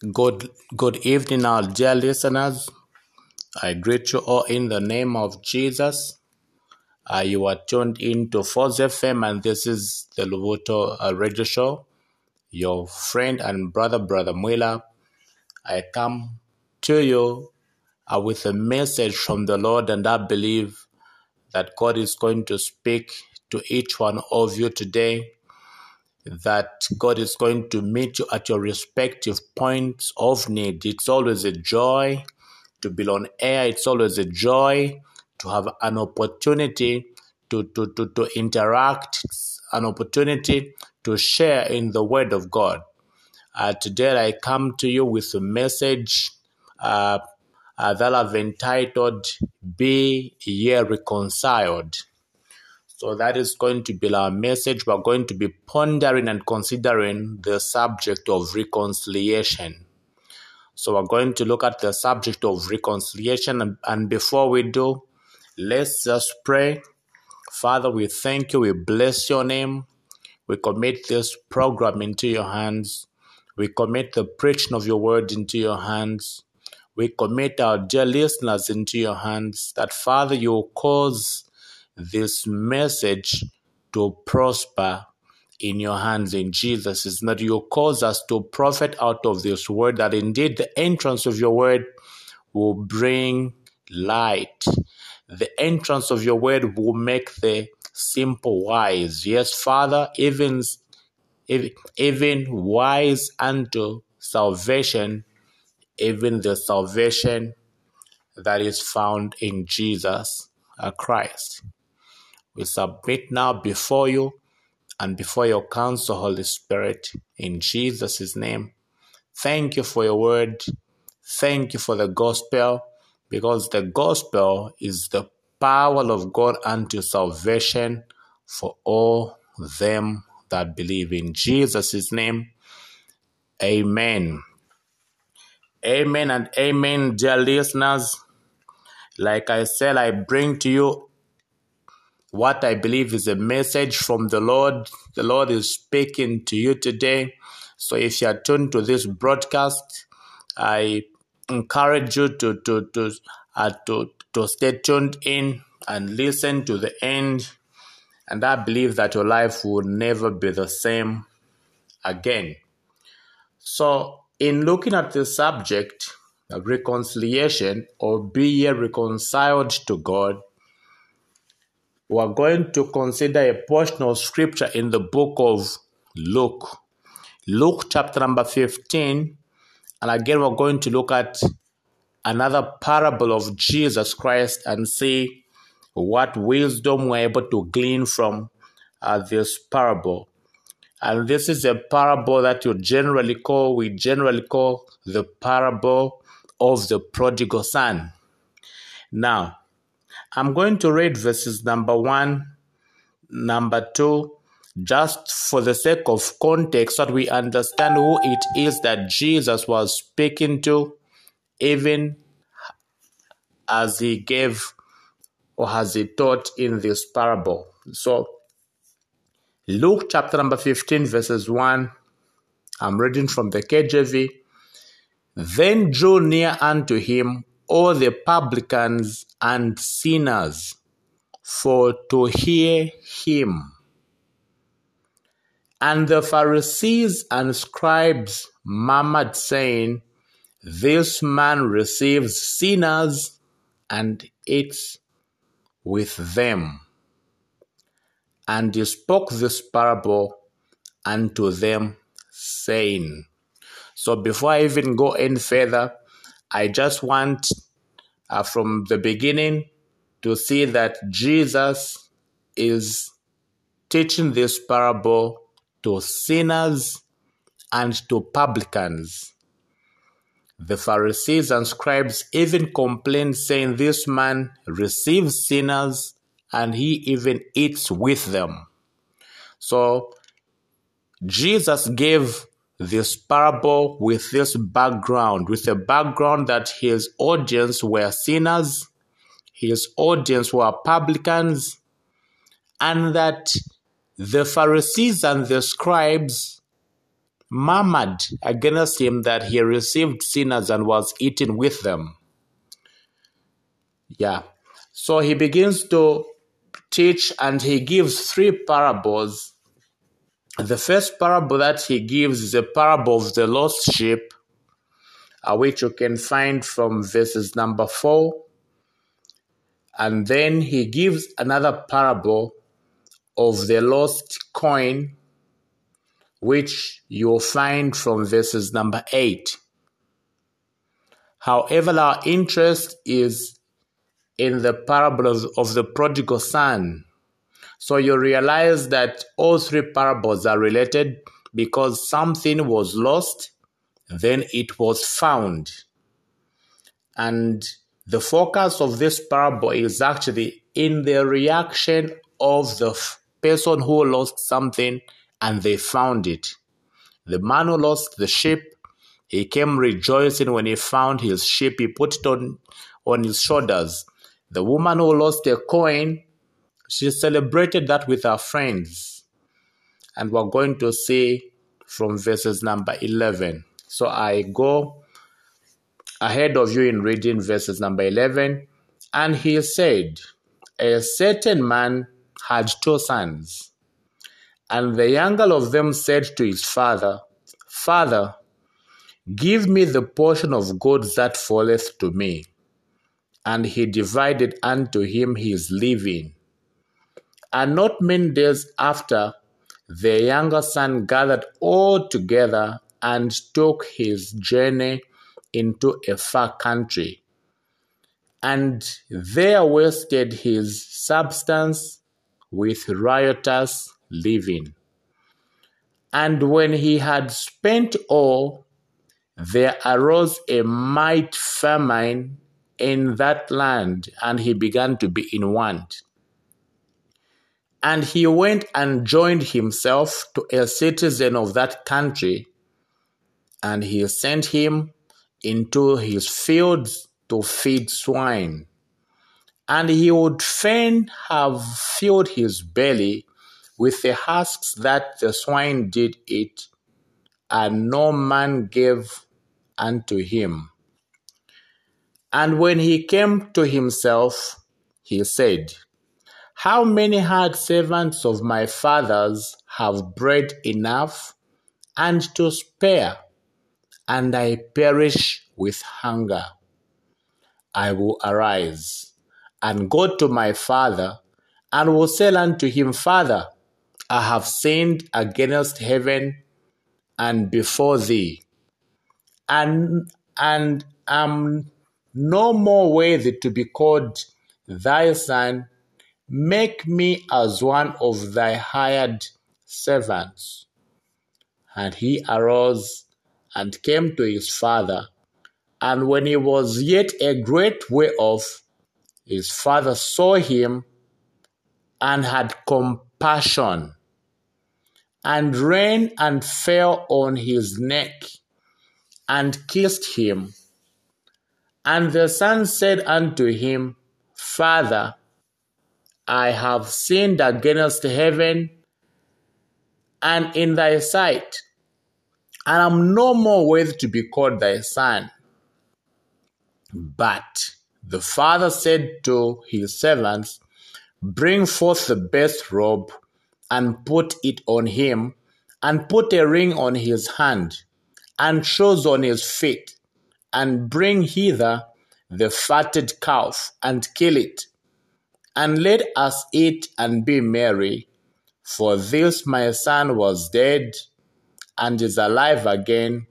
Good, good evening, our dear listeners. I greet you all in the name of Jesus. Uh, you are tuned in to Force FM, and this is the Luvuto uh, Radio Show. Your friend and brother, Brother Mwila. I come to you uh, with a message from the Lord, and I believe that God is going to speak to each one of you today that God is going to meet you at your respective points of need. It's always a joy to be on air. It's always a joy to have an opportunity to, to, to, to interact, an opportunity to share in the Word of God. Uh, today I come to you with a message uh, uh, that I've entitled Be Ye Reconciled. So that is going to be our message. We're going to be pondering and considering the subject of reconciliation. So we're going to look at the subject of reconciliation. And, and before we do, let's just pray. Father, we thank you. We bless your name. We commit this program into your hands. We commit the preaching of your word into your hands. We commit our dear listeners into your hands. That, Father, you cause this message to prosper in your hands in Jesus is that you cause us to profit out of this word, that indeed the entrance of your word will bring light. The entrance of your word will make the simple wise. Yes, Father, even, even wise unto salvation, even the salvation that is found in Jesus Christ. We submit now before you and before your counsel, Holy Spirit, in Jesus' name. Thank you for your word. Thank you for the gospel, because the gospel is the power of God unto salvation for all them that believe in Jesus' name. Amen. Amen and amen, dear listeners. Like I said, I bring to you what I believe is a message from the Lord. The Lord is speaking to you today. So if you are tuned to this broadcast, I encourage you to to to uh, to to stay tuned in and listen to the end. And I believe that your life will never be the same again. So, in looking at the subject of reconciliation or be reconciled to God, we're going to consider a portion of scripture in the book of Luke. Luke chapter number 15. And again, we're going to look at another parable of Jesus Christ and see what wisdom we're able to glean from uh, this parable. And this is a parable that you generally call, we generally call the parable of the prodigal son. Now, I'm going to read verses number one, number two, just for the sake of context, so that we understand who it is that Jesus was speaking to, even as he gave or as he taught in this parable. So, Luke chapter number 15, verses 1, I'm reading from the KJV. Then drew near unto him all the publicans and sinners for to hear him. And the Pharisees and scribes murmured, saying, This man receives sinners and eats with them. And he spoke this parable unto them, saying, So before I even go any further, I just want uh, from the beginning to see that Jesus is teaching this parable to sinners and to publicans. The Pharisees and scribes even complained, saying, This man receives sinners and he even eats with them. So Jesus gave this parable with this background, with a background that his audience were sinners, his audience were publicans, and that the Pharisees and the scribes murmured against him that he received sinners and was eating with them. Yeah. So he begins to teach and he gives three parables. The first parable that he gives is a parable of the lost sheep, uh, which you can find from verses number 4. And then he gives another parable of the lost coin, which you'll find from verses number 8. However, our interest is in the parables of the prodigal son. So you realize that all three parables are related because something was lost, then it was found. And the focus of this parable is actually in the reaction of the person who lost something and they found it. The man who lost the sheep, he came rejoicing when he found his sheep. He put it on, on his shoulders. The woman who lost a coin, she celebrated that with her friends. And we're going to see from verses number 11. So I go ahead of you in reading verses number 11. And he said, A certain man had two sons. And the younger of them said to his father, Father, give me the portion of goods that falleth to me and he divided unto him his living. And not many days after, the younger son gathered all together and took his journey into a far country, and there wasted his substance with riotous living. And when he had spent all, there arose a might famine in that land, and he began to be in want. And he went and joined himself to a citizen of that country, and he sent him into his fields to feed swine. And he would fain have filled his belly with the husks that the swine did eat, and no man gave unto him. And when he came to himself, he said, How many hard servants of my father's have bread enough and to spare, and I perish with hunger? I will arise and go to my father, and will say unto him, Father, I have sinned against heaven and before thee, and and am no more worthy to be called thy son. Make me as one of thy hired servants. And he arose and came to his father. And when he was yet a great way off, his father saw him and had compassion, and ran and fell on his neck and kissed him. And the son said unto him, Father, I have sinned against heaven and in thy sight, and am no more worthy to be called thy son. But the father said to his servants, Bring forth the best robe and put it on him, and put a ring on his hand, and shoes on his feet and bring hither the fatted calf, and kill it. And let us eat and be merry. For this my son was dead, and is alive again.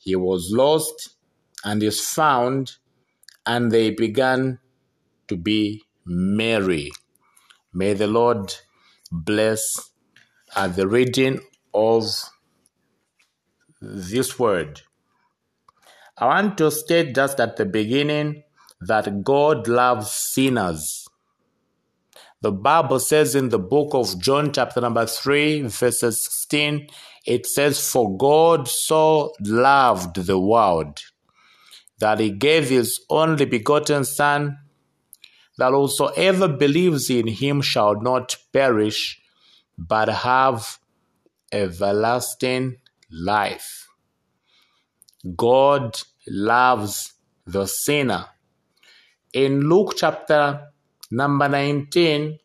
He was lost, and is found. And they began to be merry. May the Lord bless uh, the reading of this word. I want to state just at the beginning that God loves sinners. The Bible says in the book of John, chapter number 3, verses 16, it says, For God so loved the world that he gave his only begotten Son, that whosoever believes in him shall not perish, but have everlasting life. God loves the sinner. In Luke chapter number 19,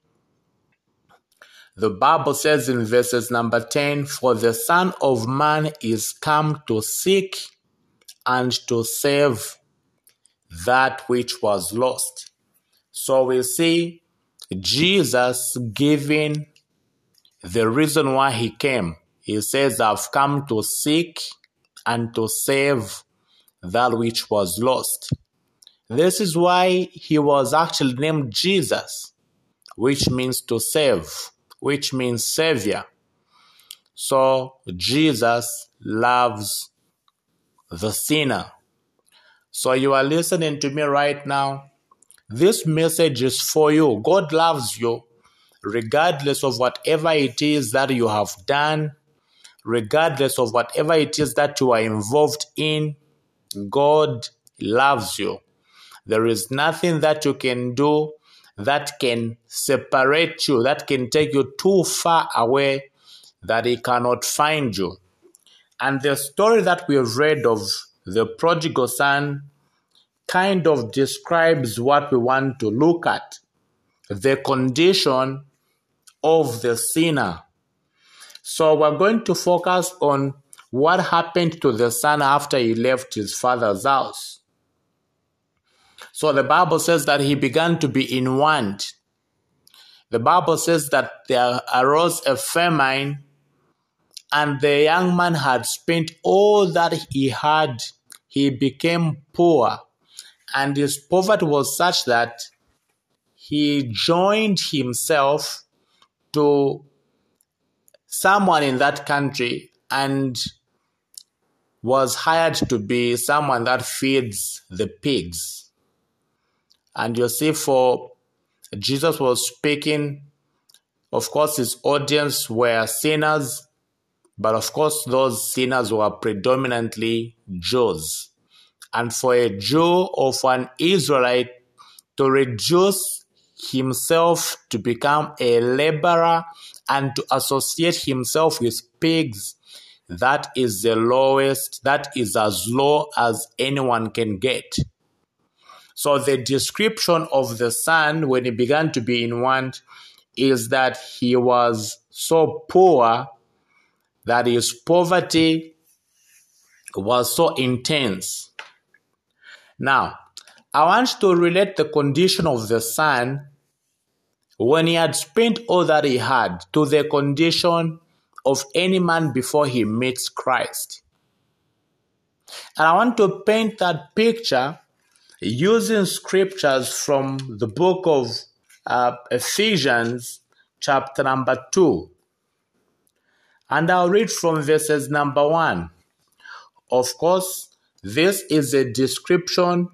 the Bible says in verses number 10 For the Son of Man is come to seek and to save that which was lost. So we see Jesus giving the reason why he came. He says, I've come to seek and to save that which was lost. This is why he was actually named Jesus, which means to save, which means savior. So Jesus loves the sinner. So you are listening to me right now. This message is for you. God loves you regardless of whatever it is that you have done, regardless of whatever it is that you are involved in. God loves you. There is nothing that you can do that can separate you, that can take you too far away that He cannot find you. And the story that we have read of the prodigal son kind of describes what we want to look at the condition of the sinner. So we're going to focus on what happened to the son after he left his father's house. So the Bible says that he began to be in want. The Bible says that there arose a famine, and the young man had spent all that he had. He became poor, and his poverty was such that he joined himself to someone in that country and was hired to be someone that feeds the pigs. And you see, for Jesus was speaking, of course, his audience were sinners, but of course, those sinners were predominantly Jews. And for a Jew or for an Israelite to reduce himself to become a laborer and to associate himself with pigs, that is the lowest, that is as low as anyone can get. So the description of the son when he began to be in want is that he was so poor that his poverty was so intense. Now, I want to relate the condition of the son when he had spent all that he had to the condition of any man before he meets Christ. And I want to paint that picture using scriptures from the book of uh, Ephesians, chapter number 2. And I'll read from verses number 1. Of course, this is a description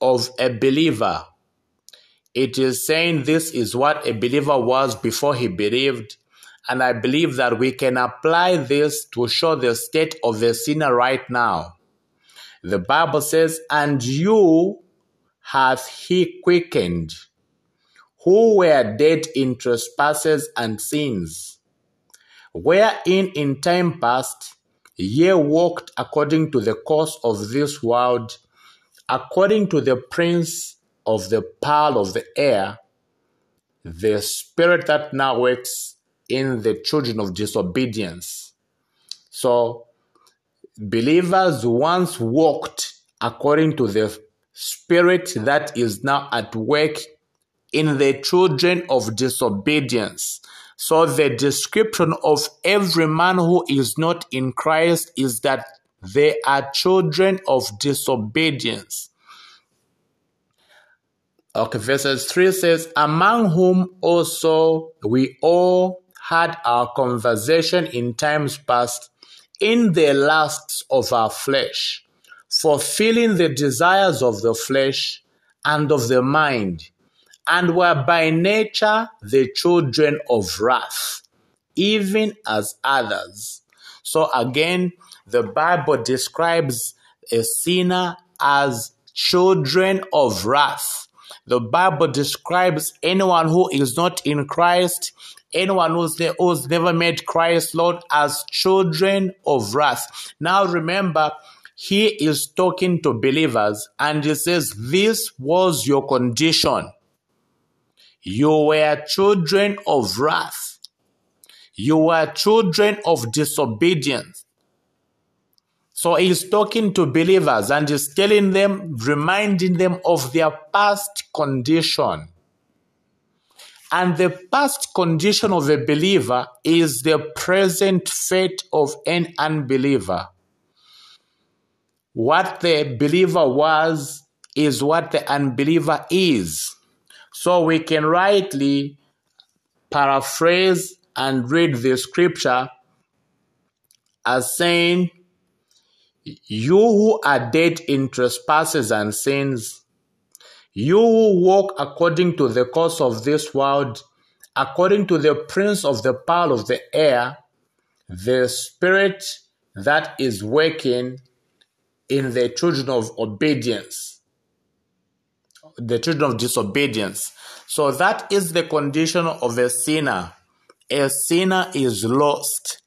of a believer. It is saying this is what a believer was before he believed. And I believe that we can apply this to show the state of the sinner right now. The Bible says, And you hath he quickened, who were dead in trespasses and sins, wherein in time past ye walked according to the course of this world, according to the prince of the power of the air, the spirit that now works in the children of disobedience. So believers once walked according to the spirit that is now at work in the children of disobedience. So the description of every man who is not in Christ is that they are children of disobedience. Okay, verses 3 says, Among whom also we all had our conversation in times past in the lusts of our flesh, fulfilling the desires of the flesh and of the mind, and were by nature the children of wrath, even as others. So again, the Bible describes a sinner as children of wrath. The Bible describes anyone who is not in Christ, anyone who's, who's never made Christ Lord, as children of wrath. Now remember, he is talking to believers and he says, This was your condition. You were children of wrath. You were children of disobedience. So he's talking to believers and he's telling them, reminding them of their past condition. And the past condition of a believer is the present fate of an unbeliever. What the believer was is what the unbeliever is. So we can rightly paraphrase and read the scripture as saying, you who are dead in trespasses and sins, you who walk according to the course of this world, according to the prince of the power of the air, the spirit that is working in the children of obedience, the children of disobedience. So that is the condition of a sinner. A sinner is lost.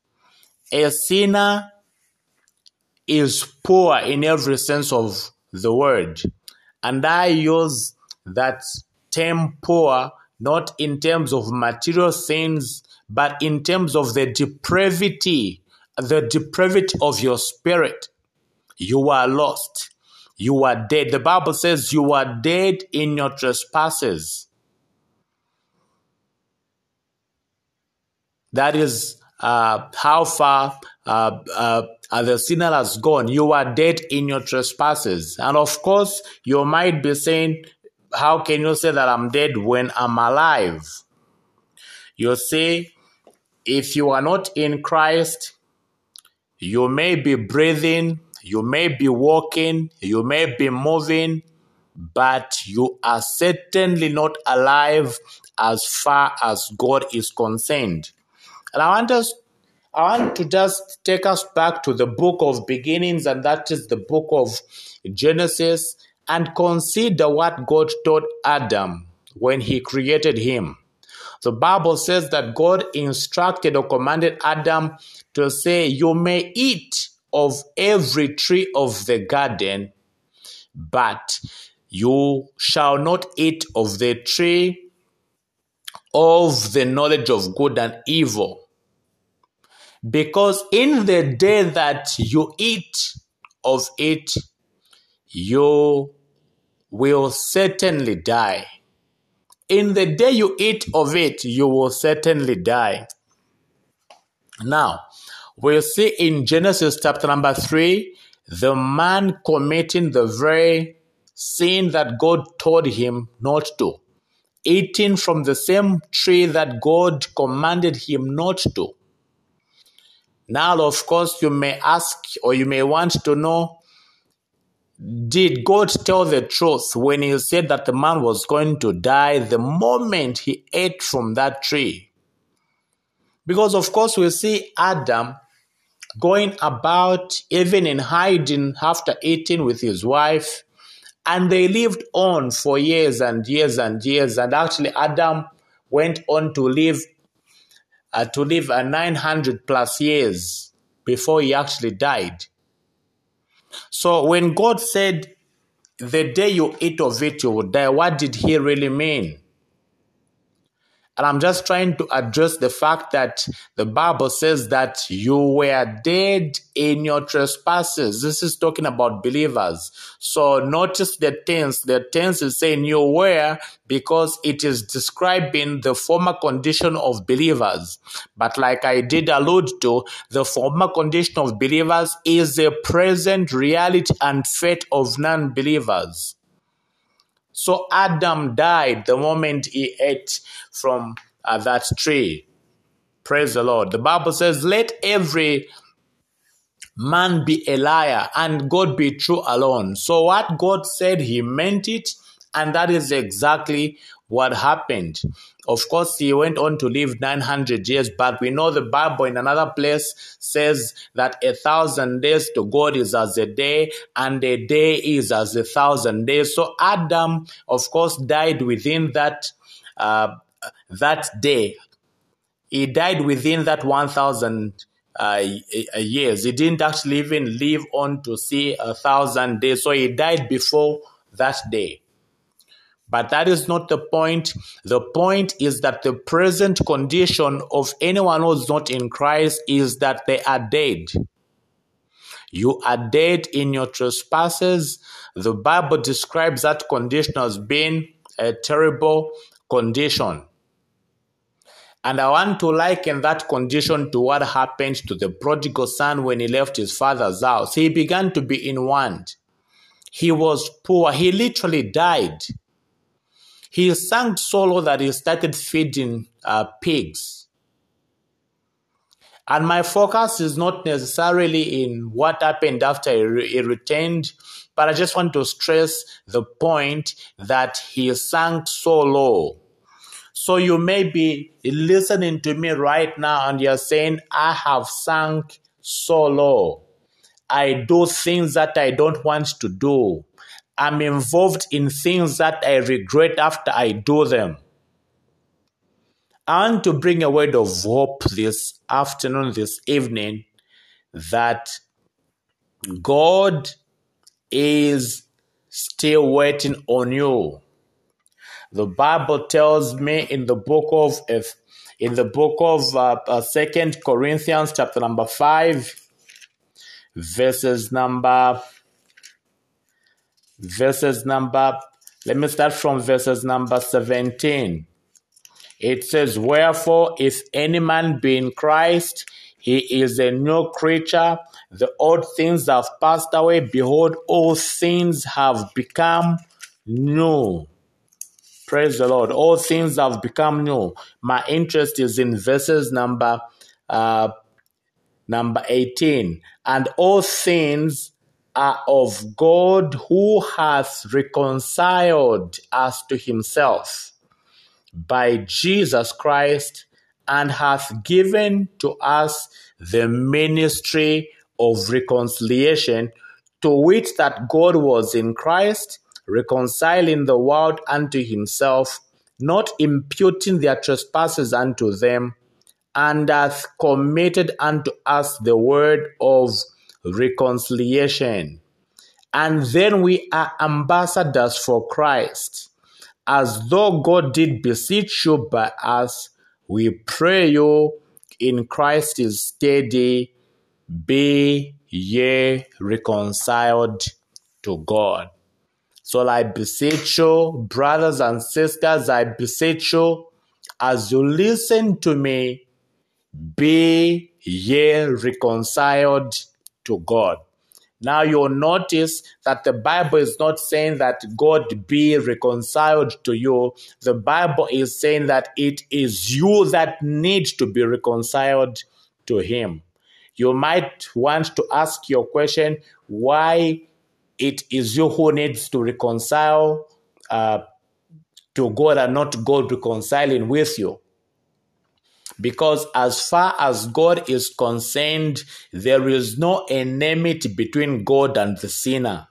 A sinner is poor in every sense of the word. And I use that term poor not in terms of material things, but in terms of the depravity, the depravity of your spirit. You are lost. You are dead. The Bible says you are dead in your trespasses. That is uh, how far uh, uh, the sinner has gone. You are dead in your trespasses. And of course, you might be saying, How can you say that I'm dead when I'm alive? You see, if you are not in Christ, you may be breathing, you may be walking, you may be moving, but you are certainly not alive as far as God is concerned. And I want us I want to just take us back to the book of beginnings, and that is the book of Genesis, and consider what God told Adam when he created him. The Bible says that God instructed or commanded Adam to say, You may eat of every tree of the garden, but you shall not eat of the tree of the knowledge of good and evil. Because in the day that you eat of it, you will certainly die. In the day you eat of it, you will certainly die. Now, we'll see in Genesis chapter number 3, the man committing the very sin that God told him not to, eating from the same tree that God commanded him not to. Now, of course, you may ask or you may want to know did God tell the truth when he said that the man was going to die the moment he ate from that tree? Because, of course, we see Adam going about even in hiding after eating with his wife, and they lived on for years and years and years. And actually, Adam went on to live uh, to live uh, 900 plus years before he actually died. So when God said, the day you eat of it, you will die, what did he really mean? And I'm just trying to address the fact that the Bible says that you were dead in your trespasses. This is talking about believers. So notice the tense. The tense is saying you were because it is describing the former condition of believers. But like I did allude to, the former condition of believers is the present reality and fate of non believers. So Adam died the moment he ate from uh, that tree. Praise the Lord. The Bible says, Let every man be a liar and God be true alone. So, what God said, He meant it, and that is exactly what happened. Of course, he went on to live 900 years, but we know the Bible in another place says that a thousand days to God is as a day, and a day is as a thousand days. So Adam, of course, died within that uh, that day. He died within that 1,000 uh, years. He didn't actually even live on to see a thousand days. So he died before that day. But that is not the point. The point is that the present condition of anyone who's not in Christ is that they are dead. You are dead in your trespasses. The Bible describes that condition as being a terrible condition. And I want to liken that condition to what happened to the prodigal son when he left his father's house. He began to be in want. He was poor. He literally died. He sank so low that he started feeding uh, pigs. And my focus is not necessarily in what happened after he, re- he returned, but I just want to stress the point that he sank so low. So you may be listening to me right now and you're saying, I have sunk so low. I do things that I don't want to do. I'm involved in things that I regret after I do them. Want to bring a word of hope this afternoon, this evening, that God is still waiting on you. The Bible tells me in the book of in the book of uh, uh, Second Corinthians, chapter number five, verses number verses number, let me start from verses number 17. It says, Wherefore, if any man be in Christ, he is a new creature. The old things have passed away. Behold, all things have become new. Praise the Lord. All things have become new. My interest is in verses number uh, number 18. And all things are of God who has reconciled us to himself by Jesus Christ and hath given to us the ministry of reconciliation, to which that God was in Christ, reconciling the world unto himself, not imputing their trespasses unto them, and hath committed unto us the word of reconciliation. And then we are ambassadors for Christ. As though God did beseech you by us, we pray you in Christ's steady, be ye reconciled to God. So I beseech you, brothers and sisters, I beseech you, as you listen to me, be ye reconciled to God. Now you'll notice that the Bible is not saying that God be reconciled to you. The Bible is saying that it is you that need to be reconciled to Him. You might want to ask your question why it is you who needs to reconcile uh, to God and not God reconciling with you. Because as far as God is concerned, there is no enmity between God and the sinner.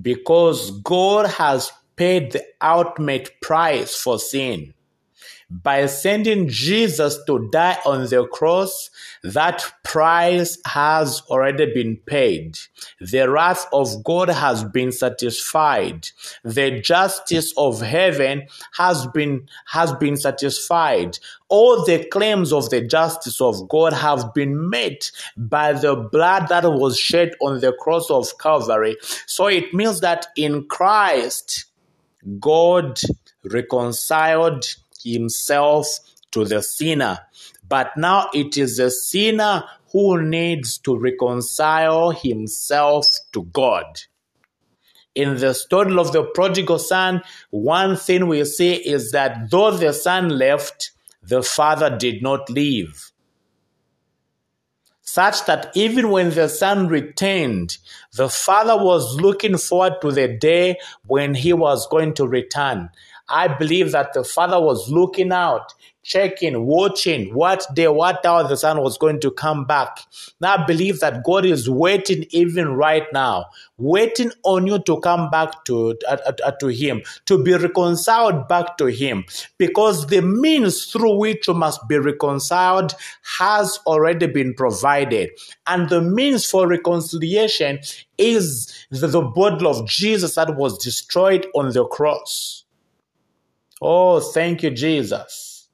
Because God has paid the ultimate price for sin by sending Jesus to die on the cross, that price has already been paid. The wrath of God has been satisfied. The justice of heaven has been, has been satisfied. All the claims of the justice of God have been met by the blood that was shed on the cross of Calvary. So it means that in Christ, God reconciled himself to the sinner. But now it is the sinner who needs to reconcile himself to God. In the story of the prodigal son, one thing we see is that though the son left, the father did not leave such that even when the son returned, the father was looking forward to the day when he was going to return. I believe that the Father was looking out checking, watching what day, what hour the son was going to come back. Now I believe that God is waiting even right now, waiting on you to come back to, uh, uh, to Him, to be reconciled back to Him, because the means through which you must be reconciled has already been provided. And the means for reconciliation is the, the body of Jesus that was destroyed on the cross. Oh, thank you, Jesus.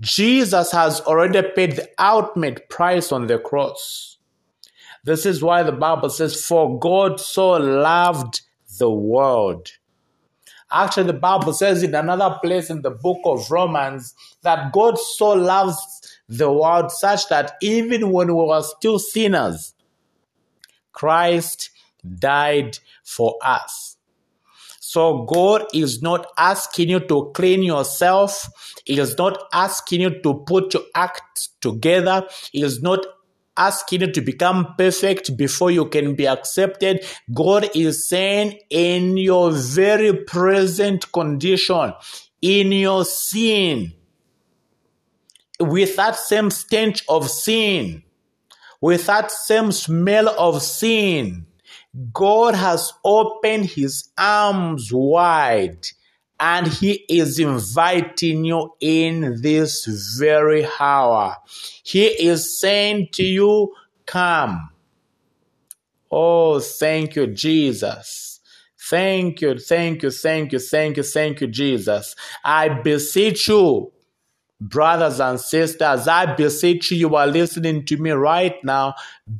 Jesus has already paid the ultimate price on the cross. This is why the Bible says, For God so loved the world. Actually, the Bible says in another place in the book of Romans that God so loves the world such that even when we were still sinners, Christ died for us. So God is not asking you to clean yourself. He is not asking you to put your act together. He is not asking you to become perfect before you can be accepted. God is saying in your very present condition, in your sin, with that same stench of sin, with that same smell of sin, God has opened his arms wide and he is inviting you in this very hour. He is saying to you, Come. Oh, thank you, Jesus. Thank you, thank you, thank you, thank you, thank you, Jesus. I beseech you, brothers and sisters, I beseech you, you are listening to me right now.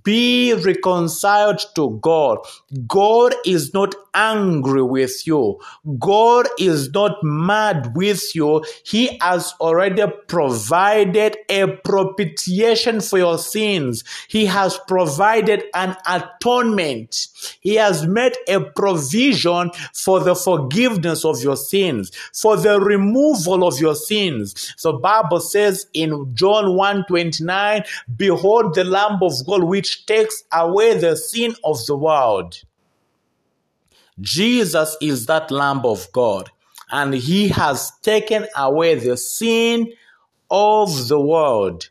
Be reconciled to God. God is not angry with you. God is not mad with you. He has already provided a propitiation for your sins. He has provided an atonement. He has made a provision for the forgiveness of your sins, for the removal of your sins. The Bible says in John 1 29, Behold the Lamb of God which takes away the sin of the world. Jesus is that Lamb of God, and He has taken away the sin of the world.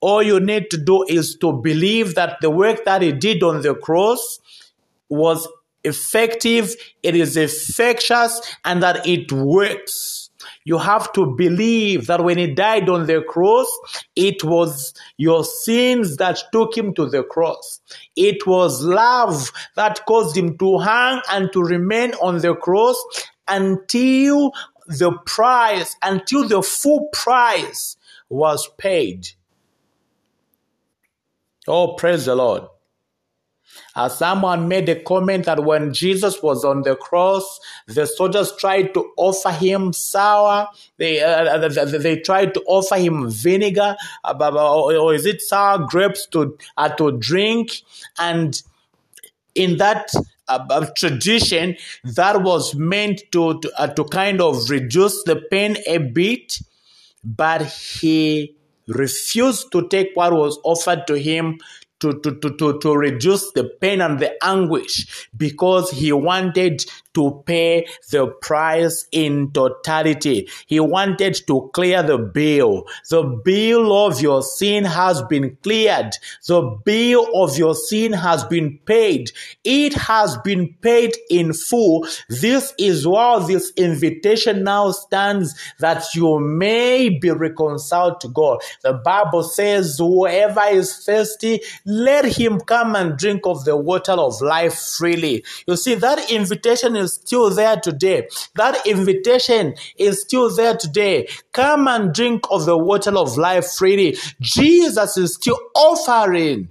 All you need to do is to believe that the work that He did on the cross was effective, it is effectuous, and that it works. You have to believe that when he died on the cross, it was your sins that took him to the cross. It was love that caused him to hang and to remain on the cross until the price, until the full price was paid. Oh, praise the Lord. Uh, someone made a comment that when Jesus was on the cross, the soldiers tried to offer him sour. They uh, uh they, tried to offer him vinegar, uh, or is it sour grapes to uh, to drink? And in that uh, tradition, that was meant to to, uh, to kind of reduce the pain a bit, but he refused to take what was offered to him to, to, to, to, to reduce the pain and the anguish because he wanted to pay the price in totality. He wanted to clear the bill. The bill of your sin has been cleared. The bill of your sin has been paid. It has been paid in full. This is why this invitation now stands that you may be reconciled to God. The Bible says, whoever is thirsty, let him come and drink of the water of life freely. You see, that invitation is still there today. That invitation is still there today. Come and drink of the water of life freely. Jesus is still offering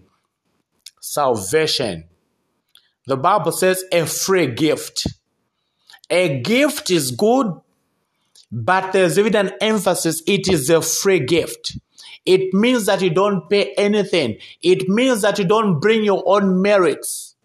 salvation. The Bible says a free gift. A gift is good, but there's even an emphasis it is a free gift. It means that you don't pay anything. It means that you don't bring your own merits.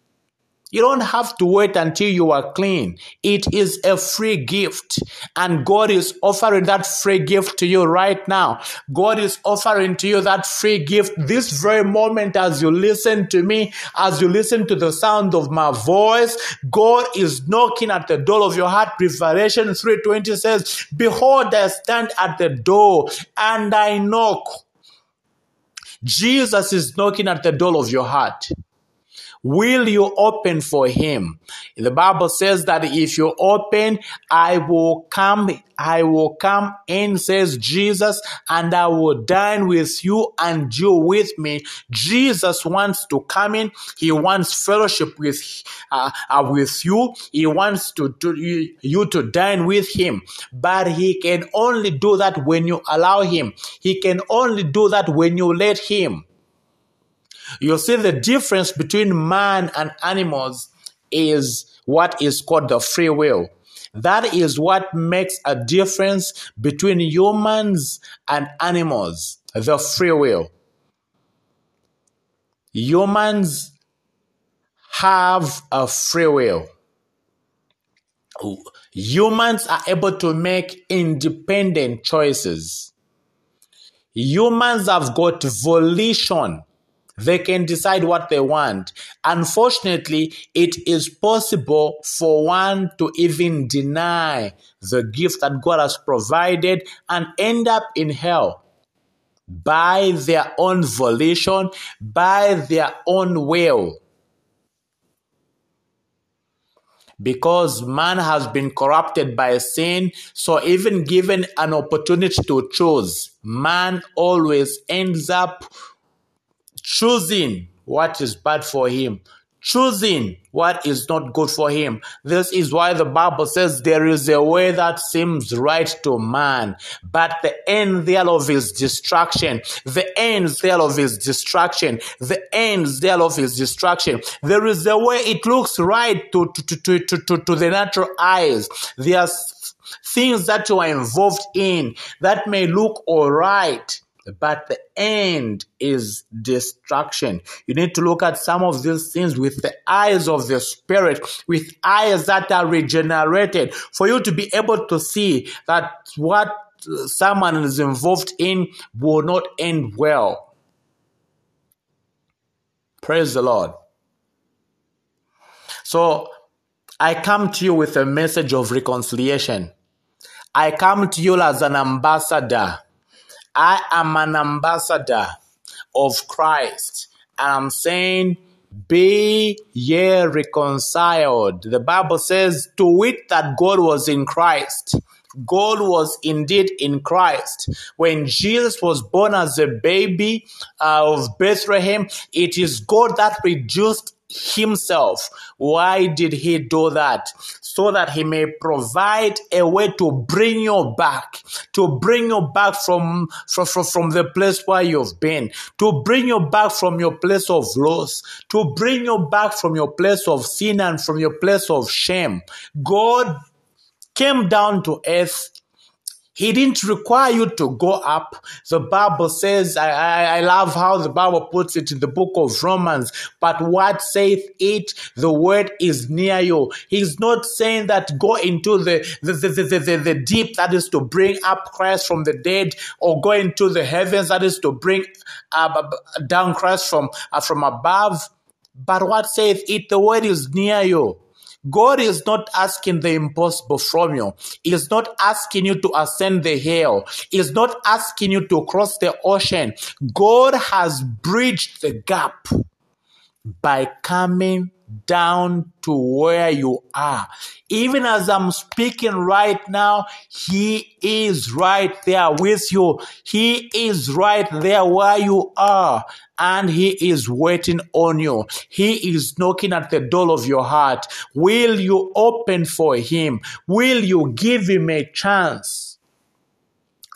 You don't have to wait until you are clean. It is a free gift. And God is offering that free gift to you right now. God is offering to you that free gift this very moment as you listen to me, as you listen to the sound of my voice. God is knocking at the door of your heart. Revelation 3.20 says, Behold, I stand at the door and I knock. Jesus is knocking at the door of your heart. Will you open for him? The Bible says that if you open, I will come, I will come in, says Jesus, and I will dine with you and you with me. Jesus wants to come in. He wants fellowship with, uh, uh, with you. He wants to, to you, you to dine with him. But he can only do that when you allow him. He can only do that when you let him. You see, the difference between man and animals is what is called the free will. That is what makes a difference between humans and animals, the free will. Humans have a free will. Humans are able to make independent choices. Humans have got volition they can decide what they want. Unfortunately, it is possible for one to even deny the gift that God has provided and end up in hell by their own volition, by their own will. Because man has been corrupted by sin, so even given an opportunity to choose, man always ends up choosing what is bad for him, choosing what is not good for him. This is why the Bible says there is a way that seems right to man, but the end thereof is destruction. The end thereof is destruction. The end thereof is destruction. There is a way it looks right to, to, to, to, to, to the natural eyes. There are things that you are involved in that may look all right but the end is destruction. You need to look at some of these things with the eyes of the spirit, with eyes that are regenerated, for you to be able to see that what someone is involved in will not end well. Praise the Lord. So, I come to you with a message of reconciliation. I come to you as an ambassador I am an ambassador of Christ. And I'm saying, be ye reconciled. The Bible says, to wit that God was in Christ. God was indeed in Christ. When Jesus was born as a baby uh, of Bethlehem, it is God that reduced himself. Why did he do that? So that he may provide a way to bring you back, to bring you back from, from, from, the place where you've been, to bring you back from your place of loss, to bring you back from your place of sin and from your place of shame. God came down to earth he didn't require you to go up. The Bible says, I, I, I, love how the Bible puts it in the book of Romans, but what saith it? The word is near you. He's not saying that go into the, the, the, the, the, the deep, that is to bring up Christ from the dead, or go into the heavens, that is to bring uh, down Christ from, uh, from above. But what saith it? The word is near you. God is not asking the impossible from you. He is not asking you to ascend the hill. He is not asking you to cross the ocean. God has bridged the gap by coming down to where you are. Even as I'm speaking right now, He is right there with you. He is right there where you are and He is waiting on you. He is knocking at the door of your heart. Will you open for Him? Will you give Him a chance?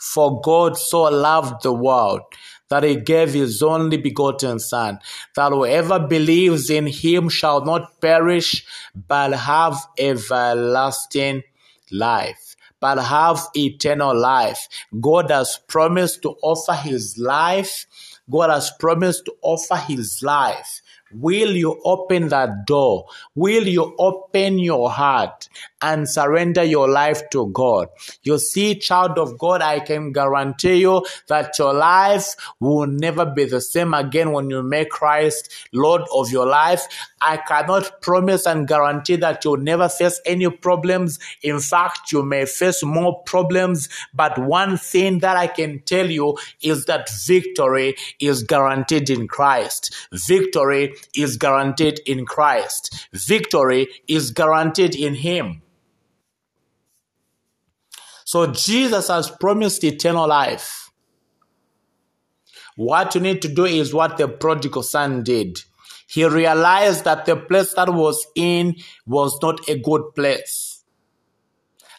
For God so loved the world that he gave his only begotten Son, that whoever believes in him shall not perish, but have everlasting life, but have eternal life. God has promised to offer his life. God has promised to offer his life Will you open that door? Will you open your heart and surrender your life to God? You see, child of God, I can guarantee you that your life will never be the same again when you make Christ Lord of your life. I cannot promise and guarantee that you'll never face any problems. In fact, you may face more problems. But one thing that I can tell you is that victory is guaranteed in Christ. Victory is guaranteed in Christ. Victory is guaranteed in Him. So Jesus has promised eternal life. What you need to do is what the prodigal son did. He realized that the place that was in was not a good place.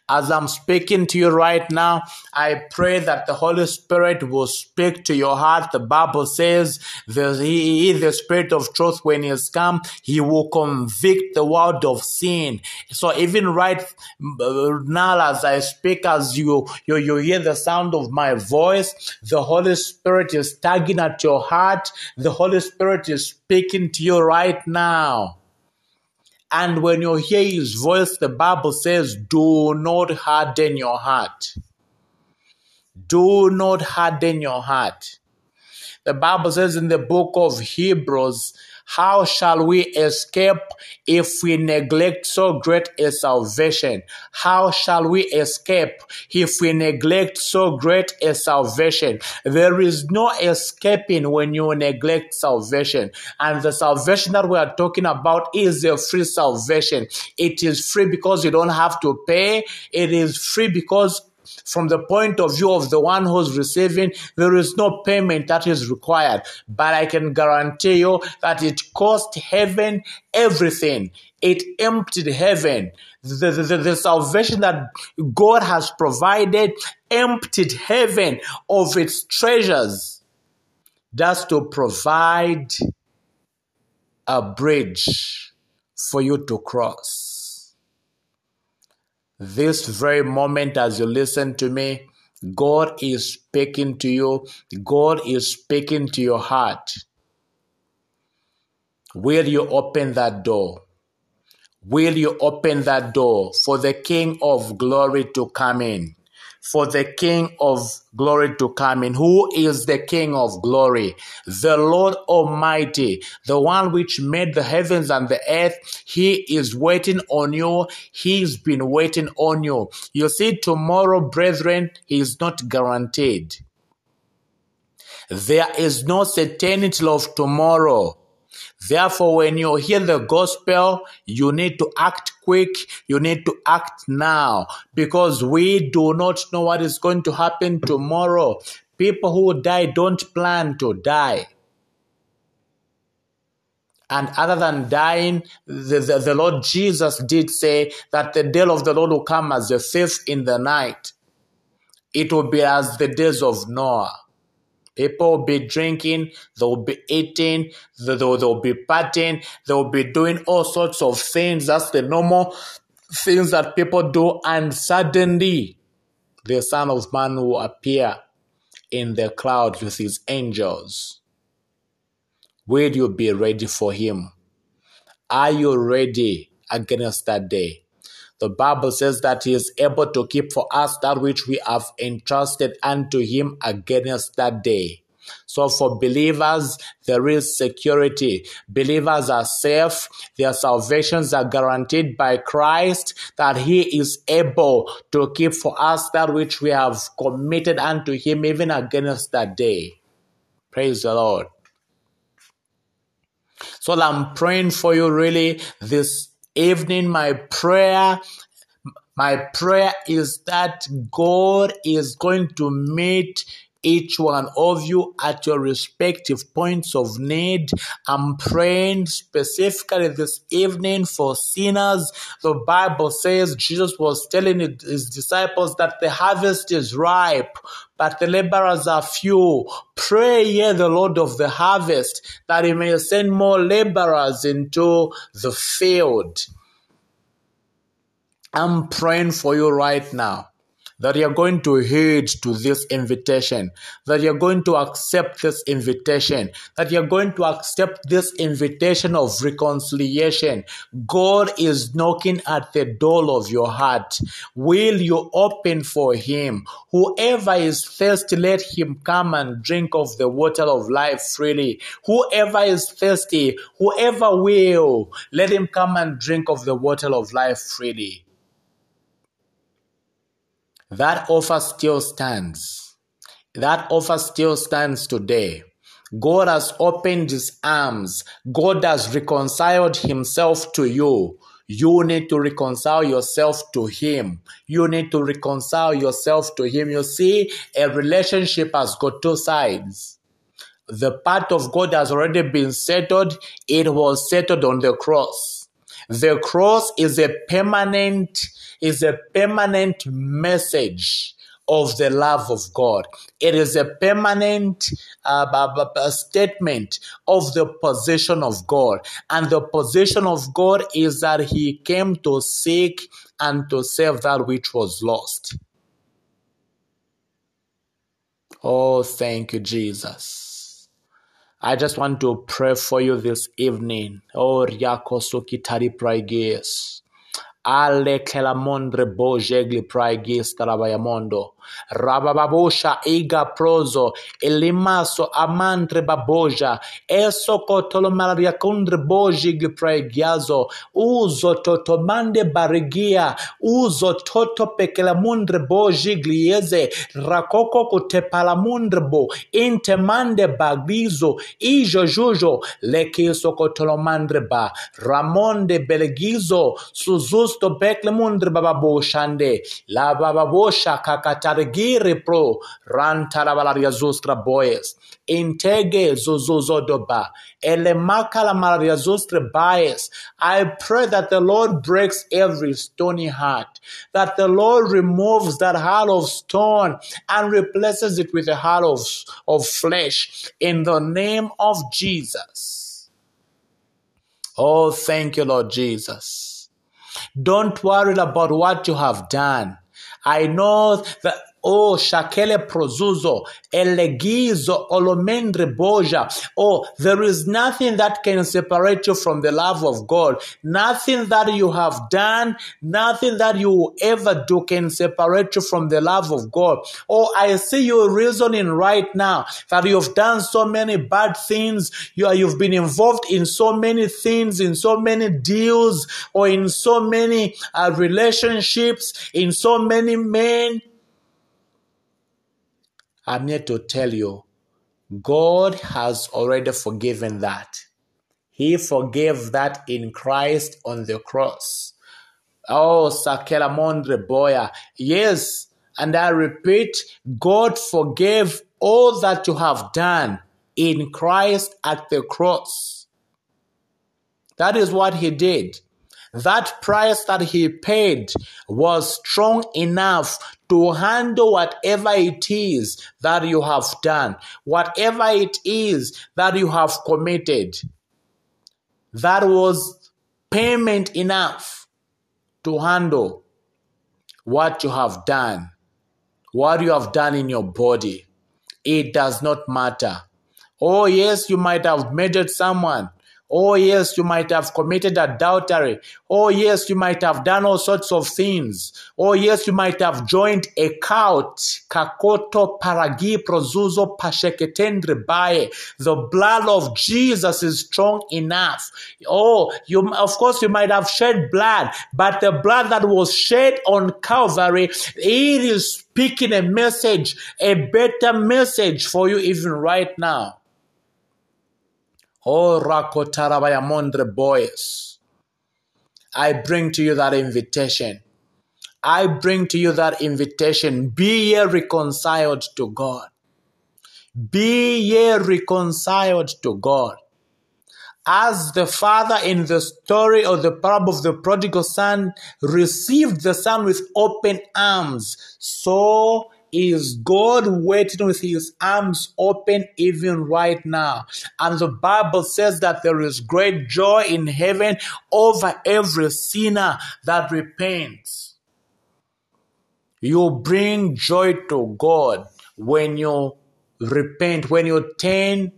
As I'm speaking to you right now, I pray that the Holy Spirit will speak to your heart. The Bible says that He is the Spirit of truth. When He has come, He will convict the world of sin. So even right uh, now, as I speak, as you, you, you hear the sound of my voice, the Holy Spirit is tugging at your heart. The Holy Spirit is speaking to you right now. And when you hear his voice, the Bible says, do not harden your heart. Do not harden your heart. The Bible says in the book of Hebrews, how shall we escape if we neglect so great a salvation? How shall we escape if we neglect so great a salvation? There is no escaping when you neglect salvation. And the salvation that we are talking about is a free salvation. It is free because you don't have to pay. It is free because from the point of view of the one who's receiving, there is no payment that is required. But I can guarantee you that it cost heaven everything. It emptied heaven. The, the, the, salvation that God has provided emptied heaven of its treasures. That's to provide a bridge for you to cross. This very moment, as you listen to me, God is speaking to you. God is speaking to your heart. Will you open that door? Will you open that door for the King of glory to come in? For the King of glory to come in. Who is the King of glory? The Lord Almighty, the one which made the heavens and the earth. He is waiting on you. He's been waiting on you. You see, tomorrow, brethren, is not guaranteed. There is no certainty of tomorrow. Therefore, when you hear the gospel, you need to act quick. You need to act now because we do not know what is going to happen tomorrow. People who die don't plan to die. And other than dying, the, the, the, Lord Jesus did say that the day of the Lord will come as a thief in the night. It will be as the days of Noah. People will be drinking, they'll be eating, they'll, they'll be partying, they'll be doing all sorts of things. That's the normal things that people do. And suddenly, the Son of Man will appear in the cloud with his angels. Will you be ready for him? Are you ready against that day? The Bible says that he is able to keep for us that which we have entrusted unto him against that day. So for believers, there is security. Believers are safe. Their salvations are guaranteed by Christ that he is able to keep for us that which we have committed unto him even against that day. Praise the Lord. So I'm praying for you really this evening, my prayer my prayer is that God is going to meet each one of you at your respective points of need. I'm praying specifically this evening for sinners. The Bible says Jesus was telling his disciples that the harvest is ripe, but the laborers are few. Pray ye the Lord of the harvest that he may send more laborers into the field. I'm praying for you right now that you're going to heed to this invitation, that you're going to accept this invitation, that you're going to accept this invitation of reconciliation. God is knocking at the door of your heart. Will you open for Him? Whoever is thirsty, let him come and drink of the water of life freely. Whoever is thirsty, whoever will, let him come and drink of the water of life freely. That offer still stands. That offer still stands today. God has opened his arms. God has reconciled himself to you. You need to reconcile yourself to Him. You need to reconcile yourself to Him. You see, a relationship has got two sides. The part of God has already been settled, it was settled on the cross. The cross is a permanent, is a permanent message of the love of God. It is a permanent uh, statement of the possession of God. And the possession of God is that He came to seek and to save that which was lost. Oh, thank you, Jesus. I just want to pray for you this evening. Oh, Riakosukitari Praigis. Ale Kelamondre Bojegli Praigis Tarabayamondo. Rabababosha iga prozo, elimaso amantre baboja, eso kotolo malaria kundre bojig pregiazo, uzo totomande barigia, uzo toto pekelamundre bojiglieze, rakoko kutepala bo, intemande bagizo, ijo jujo, lekiso kotolomandre ba, ramonde belegizo, suzusto beklemundre bababoshande, la bababosha kakatari Argiri pro rantarabalaria zustra boyes. Intege zuzuzodoba. Elemakala malaria zustra bias. I pray that the Lord breaks every stony heart, that the Lord removes that heart of stone and replaces it with a heart of, of flesh in the name of Jesus. Oh, thank you, Lord Jesus. Don't worry about what you have done. I know that Oh, shakele prozuzo, elegizo, olomendre boja. Oh, there is nothing that can separate you from the love of God. Nothing that you have done, nothing that you will ever do can separate you from the love of God. Oh, I see you reasoning right now that you've done so many bad things. You are, you've been involved in so many things, in so many deals, or in so many uh, relationships, in so many men I'm here to tell you God has already forgiven that. He forgave that in Christ on the cross. Oh, Sakela Mondre Boya. Yes, and I repeat, God forgave all that you have done in Christ at the cross. That is what He did. That price that he paid was strong enough to handle whatever it is that you have done, whatever it is that you have committed. That was payment enough to handle what you have done, what you have done in your body. It does not matter. Oh, yes, you might have murdered someone. Oh, yes, you might have committed adultery. Oh, yes, you might have done all sorts of things. Oh, yes, you might have joined a cult. Kakoto paragi prozuzo pasheketendre bae. The blood of Jesus is strong enough. Oh, you, of course, you might have shed blood, but the blood that was shed on Calvary, it is speaking a message, a better message for you even right now. Oh, boys. I bring to you that invitation. I bring to you that invitation. Be ye reconciled to God. Be ye reconciled to God. As the father in the story of the parable of the prodigal son received the son with open arms, so is God waiting with his arms open even right now. And the Bible says that there is great joy in heaven over every sinner that repents. You bring joy to God when you repent, when you turn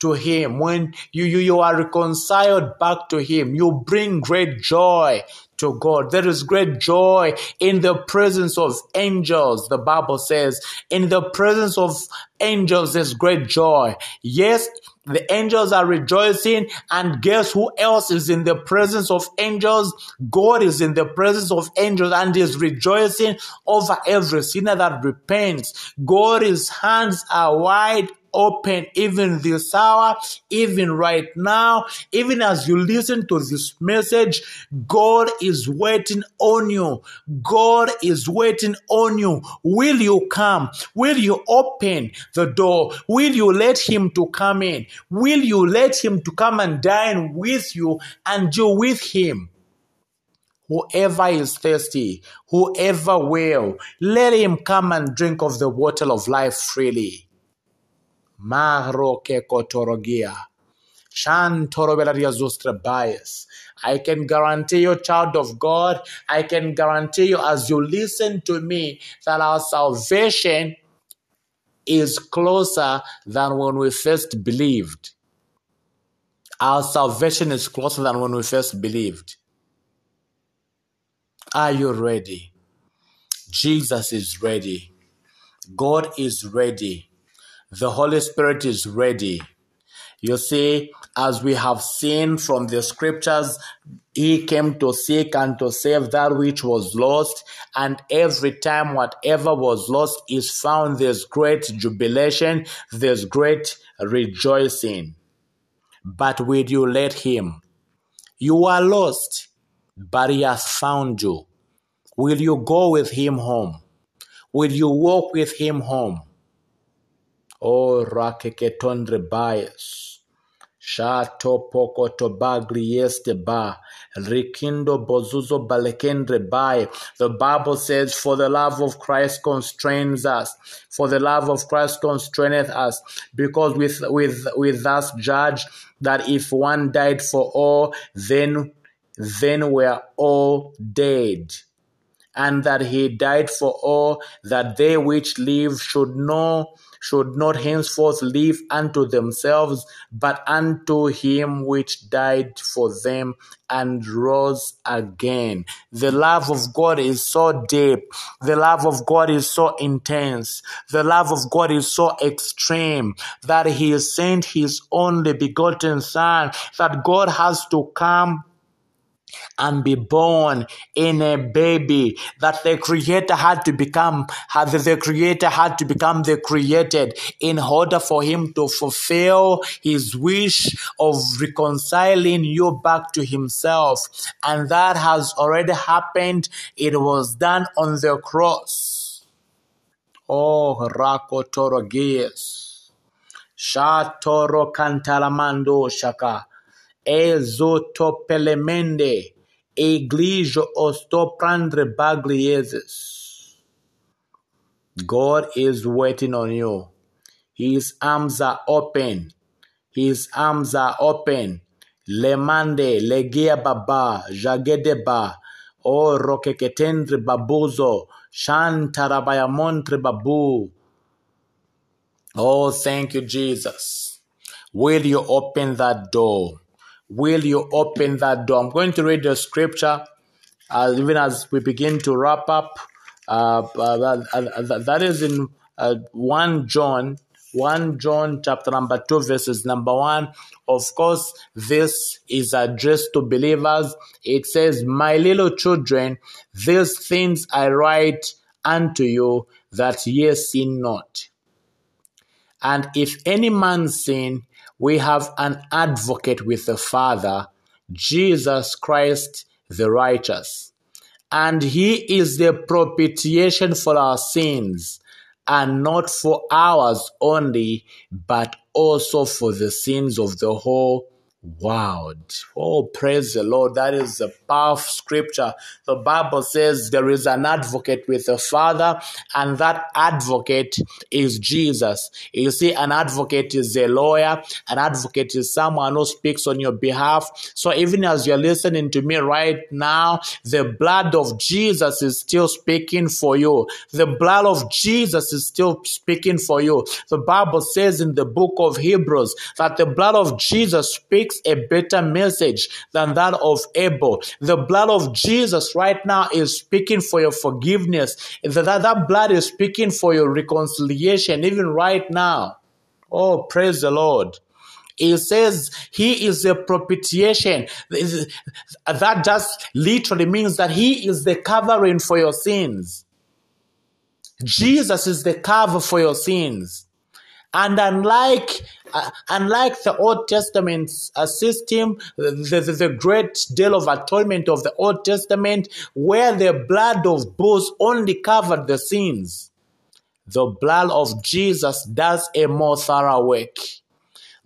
to Him, when you, you, you are reconciled back to Him, you bring great joy to God. There is great joy in the presence of angels. The Bible says, in the presence of angels, there's great joy. Yes, the angels are rejoicing, and guess who else is in the presence of angels? God is in the presence of angels and is rejoicing over every sinner that repents. God's hands are wide open even this hour, even right now, even as you listen to this message, God is waiting on you. God is waiting on you. Will you come? Will you open the door? Will you let Him to come in? Will you let Him to come and dine with you and you with Him? Whoever is thirsty, whoever will, let him come and drink of the water of life freely. Mahro kotorogia. bias. I can guarantee you, child of God, I can guarantee you as you listen to me that our salvation is closer than when we first believed. Our salvation is closer than when we first believed. Are you ready? Jesus is ready. God is ready the Holy Spirit is ready. You see, as we have seen from the scriptures, he came to seek and to save that which was lost. And every time whatever was lost is found, there's great jubilation, there's great rejoicing. But will you let him? You are lost, but he has found you. Will you go with him home? Will you walk with him home? O rakeketondre bias. Shato poko tobagli este ba. Rikindo bozuzo balekendre bai. The Bible says, For the love of Christ constrains us. For the love of Christ constraineth us. Because with with with us judge that if one died for all, then then we're all dead and that he died for all, that they which live should know should not henceforth live unto themselves, but unto him which died for them and rose again. The love of God is so deep. The love of God is so intense. The love of God is so extreme that he sent his only begotten son, that God has to come and be born in a baby that the creator had to become had the creator had to become the created in order for him to fulfill his wish of reconciling you back to himself. And that has already happened. It was done on the cross. Oh rakotorogies shatoro cantalamando shaka ezotopelemende Iglesia ostoprandre baglieses. God is waiting on you. His arms are open. His arms are open. Lemande, legia baba, jagedeba, o rokeketendre babuzo, shantarabayamontre babu. Oh, thank you, Jesus. Will you open that door? Will you open that door? I'm going to read the scripture uh, even as we begin to wrap up. Uh, uh, uh that is in uh, 1 John, 1 John chapter number 2, verses number 1. Of course, this is addressed to believers. It says, My little children, these things I write unto you that ye sin not. And if any man sin, we have an advocate with the Father, Jesus Christ the righteous. And he is the propitiation for our sins, and not for ours only, but also for the sins of the whole wowed. Oh, praise the Lord. That is a powerful scripture. The Bible says there is an advocate with the Father, and that advocate is Jesus. You see, an advocate is a lawyer, an advocate is someone who speaks on your behalf. So even as you're listening to me right now, the blood of Jesus is still speaking for you. The blood of Jesus is still speaking for you. The Bible says in the book of Hebrews that the blood of Jesus speaks a better message than that of Abel. The blood of Jesus right now is speaking for your forgiveness. That, that blood is speaking for your reconciliation, even right now. Oh, praise the Lord. He says he is a propitiation. That just literally means that he is the covering for your sins. Jesus is the cover for your sins. And unlike uh, unlike the Old Testament uh, system, the, the, the, great deal of atonement of the Old Testament, where the blood of bulls only covered the sins, the blood of Jesus does a more thorough work.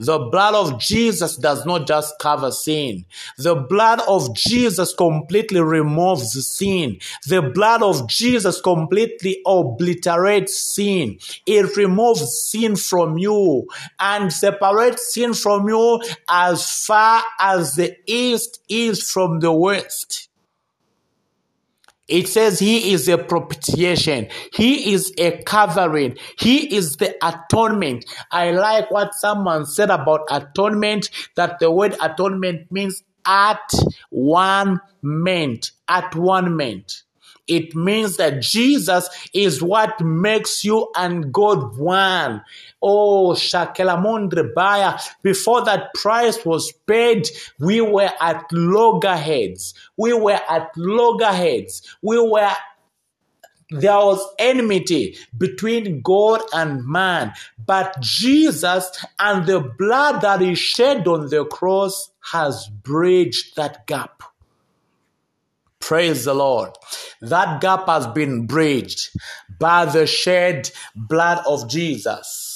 The blood of Jesus does not just cover sin. The blood of Jesus completely removes sin. The blood of Jesus completely obliterates sin. It removes sin from you and separates sin from you as far as the east is from the west. It says he is a propitiation. He is a covering. He is the atonement. I like what someone said about atonement, that the word atonement means at one meant, at one meant. It means that Jesus is what makes you and God one. Oh, Shakelamondre Baya. Before that price was paid, we were at loggerheads. We were at loggerheads. We were there was enmity between God and man, but Jesus and the blood that he shed on the cross has bridged that gap. Praise the Lord. That gap has been bridged by the shed blood of Jesus.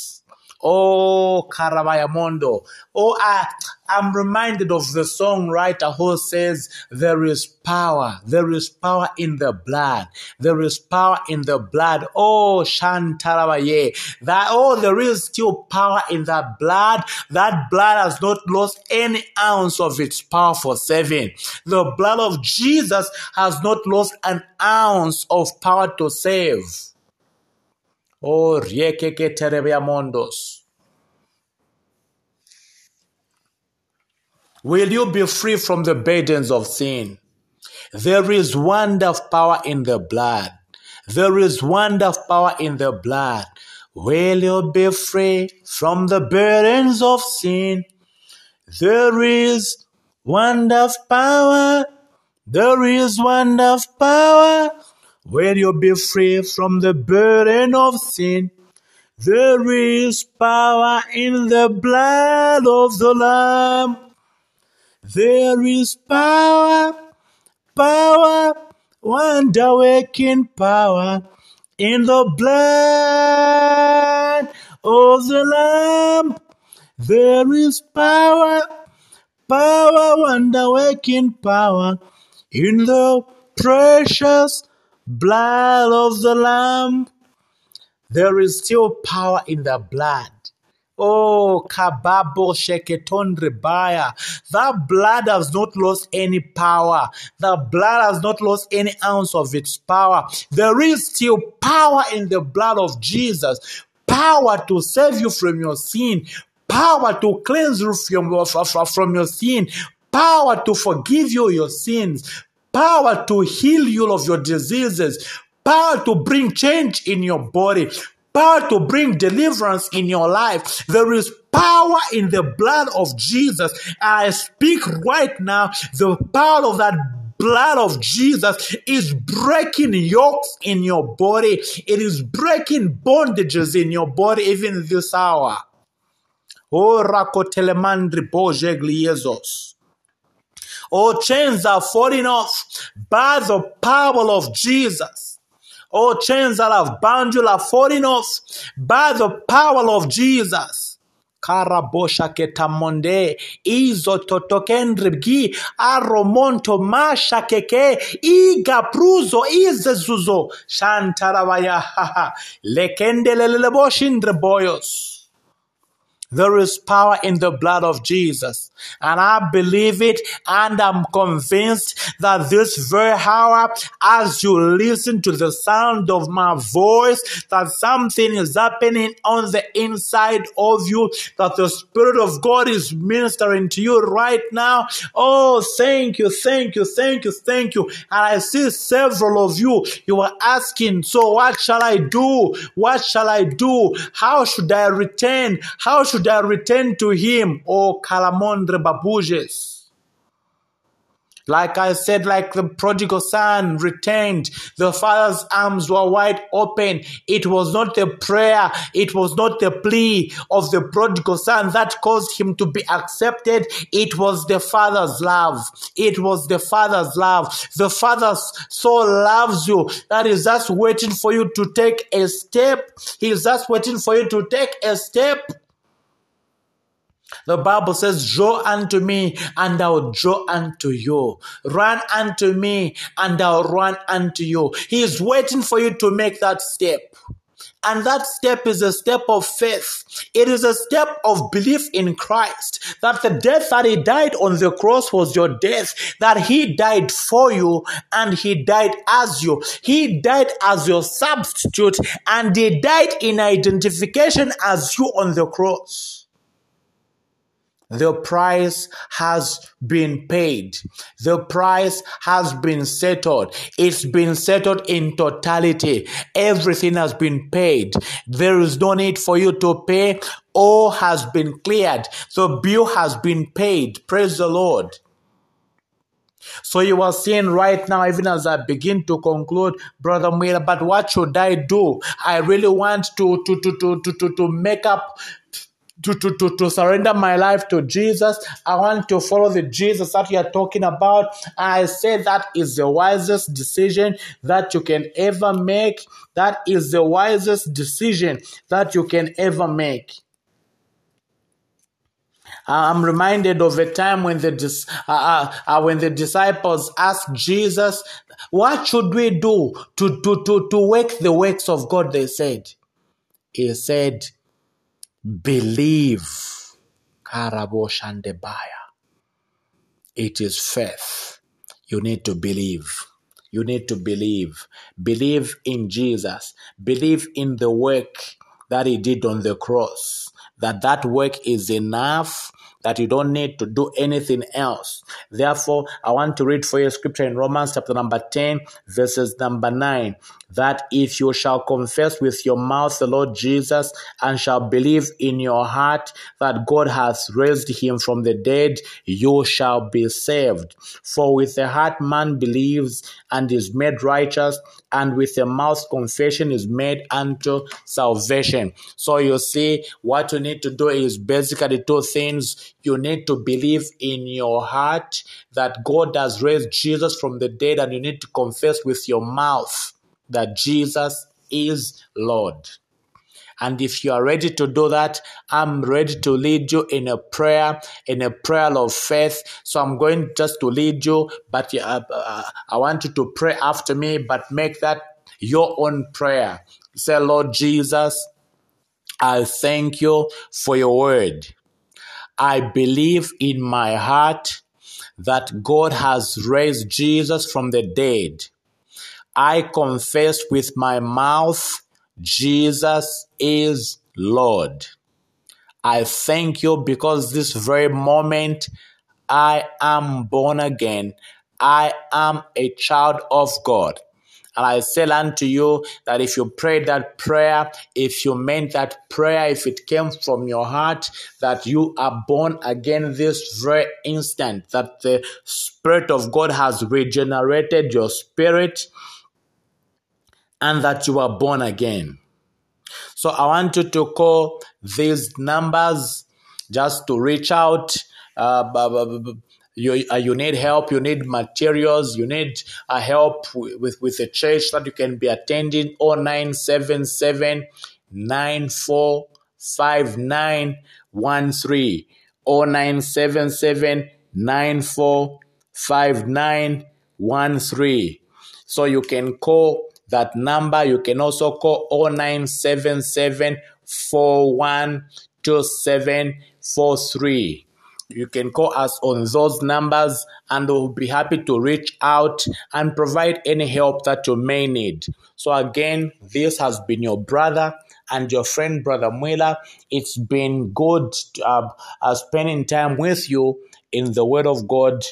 Oh, Karabayamondo. Oh, I, I'm reminded of the songwriter who says, There is power, there is power in the blood, there is power in the blood. Oh, Shantarabaye. That, oh, there is still power in that blood. That blood has not lost any ounce of its power for saving. The blood of Jesus has not lost an ounce of power to save. Oh, Riekeke Terebeamondos. Will you be free from the burdens of sin? There is wonder of power in the blood. There is wonder of power in the blood. Will you be free from the burdens of sin? There is wonder of power. There is wonder of power. Will you be free from the burden of sin? There is power in the blood of the Lamb. There is power, power, wonder working power in the blood of the Lamb. There is power, power, wonder working power in the precious blood of the Lamb. There is still power in the blood. Oh, kababo sheketon rebaya. That blood has not lost any power. The blood has not lost any ounce of its power. There is still power in the blood of Jesus. Power to save you from your sin. Power to cleanse you from, from your sin. Power to forgive you your sins. Power to heal you of your diseases. Power to bring change in your body power to bring deliverance in your life. There is power in the blood of Jesus. I speak right now, the power of that blood of Jesus is breaking yokes in your body. It is breaking bondages in your body even this hour. Oh, rakotelemandri bojegliezos. Oh, chains are falling off by the power of Jesus. All chains that have bound you are falling off by the power of Jesus. karabosha ketamonde izo totokendribgi aromonto masha keke iga pruzo izezuzo shantaravaya lekendeleleboshindre boyos there is power in the blood of Jesus. And I believe it and I'm convinced that this very hour, as you listen to the sound of my voice, that something is happening on the inside of you, that the Spirit of God is ministering to you right now. Oh, thank you, thank you, thank you, thank you. And I see several of you, you are asking, so what shall I do? What shall I do? How should I return? How should should I return to him, O Calamondre Babujes? Like I said, like the prodigal son returned, the father's arms were wide open. It was not the prayer, it was not the plea of the prodigal son that caused him to be accepted. It was the father's love. It was the father's love. The father so loves you that is just waiting for you to take a step. He's just waiting for you to take a step. The Bible says, Draw unto me, and I'll draw unto you. Run unto me, and I'll run unto you. He is waiting for you to make that step. And that step is a step of faith. It is a step of belief in Christ that the death that He died on the cross was your death, that He died for you and He died as you. He died as your substitute and He died in identification as you on the cross. The price has been paid. The price has been settled. It's been settled in totality. Everything has been paid. There is no need for you to pay. All has been cleared. The bill has been paid. Praise the Lord. So you are seeing right now, even as I begin to conclude, Brother Miller, but what should I do? I really want to to to to to to, to make up to, to, to, to surrender my life to Jesus. I want to follow the Jesus that you are talking about. I say that is the wisest decision that you can ever make. That is the wisest decision that you can ever make. I'm reminded of a time when the uh, uh, uh, when the disciples asked Jesus, "What should we do to to to to work the works of God?" They said, "He said, Believe. Karaboshandebaya. It is faith. You need to believe. You need to believe. Believe in Jesus. Believe in the work that he did on the cross. That that work is enough that you don't need to do anything else. Therefore, I want to read for you scripture in Romans chapter number 10, verses number 9, that if you shall confess with your mouth the Lord Jesus and shall believe in your heart that God has raised him from the dead, you shall be saved. For with the heart man believes and is made righteous, and with the mouth confession is made unto salvation. So you see, what you need to do is basically two things you need to believe in your heart that God has raised Jesus from the dead, and you need to confess with your mouth that Jesus is Lord. And if you are ready to do that, I'm ready to lead you in a prayer, in a prayer of faith. So I'm going just to lead you, but uh, uh, I want you to pray after me, but make that your own prayer. Say, Lord Jesus, I thank you for your word. I believe in my heart that God has raised Jesus from the dead. I confess with my mouth, Jesus is Lord. I thank you because this very moment I am born again. I am a child of God. And I say unto you that if you prayed that prayer, if you meant that prayer, if it came from your heart, that you are born again this very instant, that the Spirit of God has regenerated your spirit, and that you are born again. So I want you to call these numbers just to reach out. Uh, you, uh, you need help, you need materials, you need uh, help with, with a church that you can be attending 0977 9459 0977 945913. So you can call that number. You can also call 0977 412743. You can call us on those numbers and we'll be happy to reach out and provide any help that you may need. So, again, this has been your brother and your friend, Brother Mueller. It's been good uh, uh, spending time with you in the Word of God.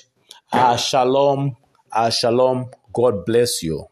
Uh, shalom. Uh, shalom. God bless you.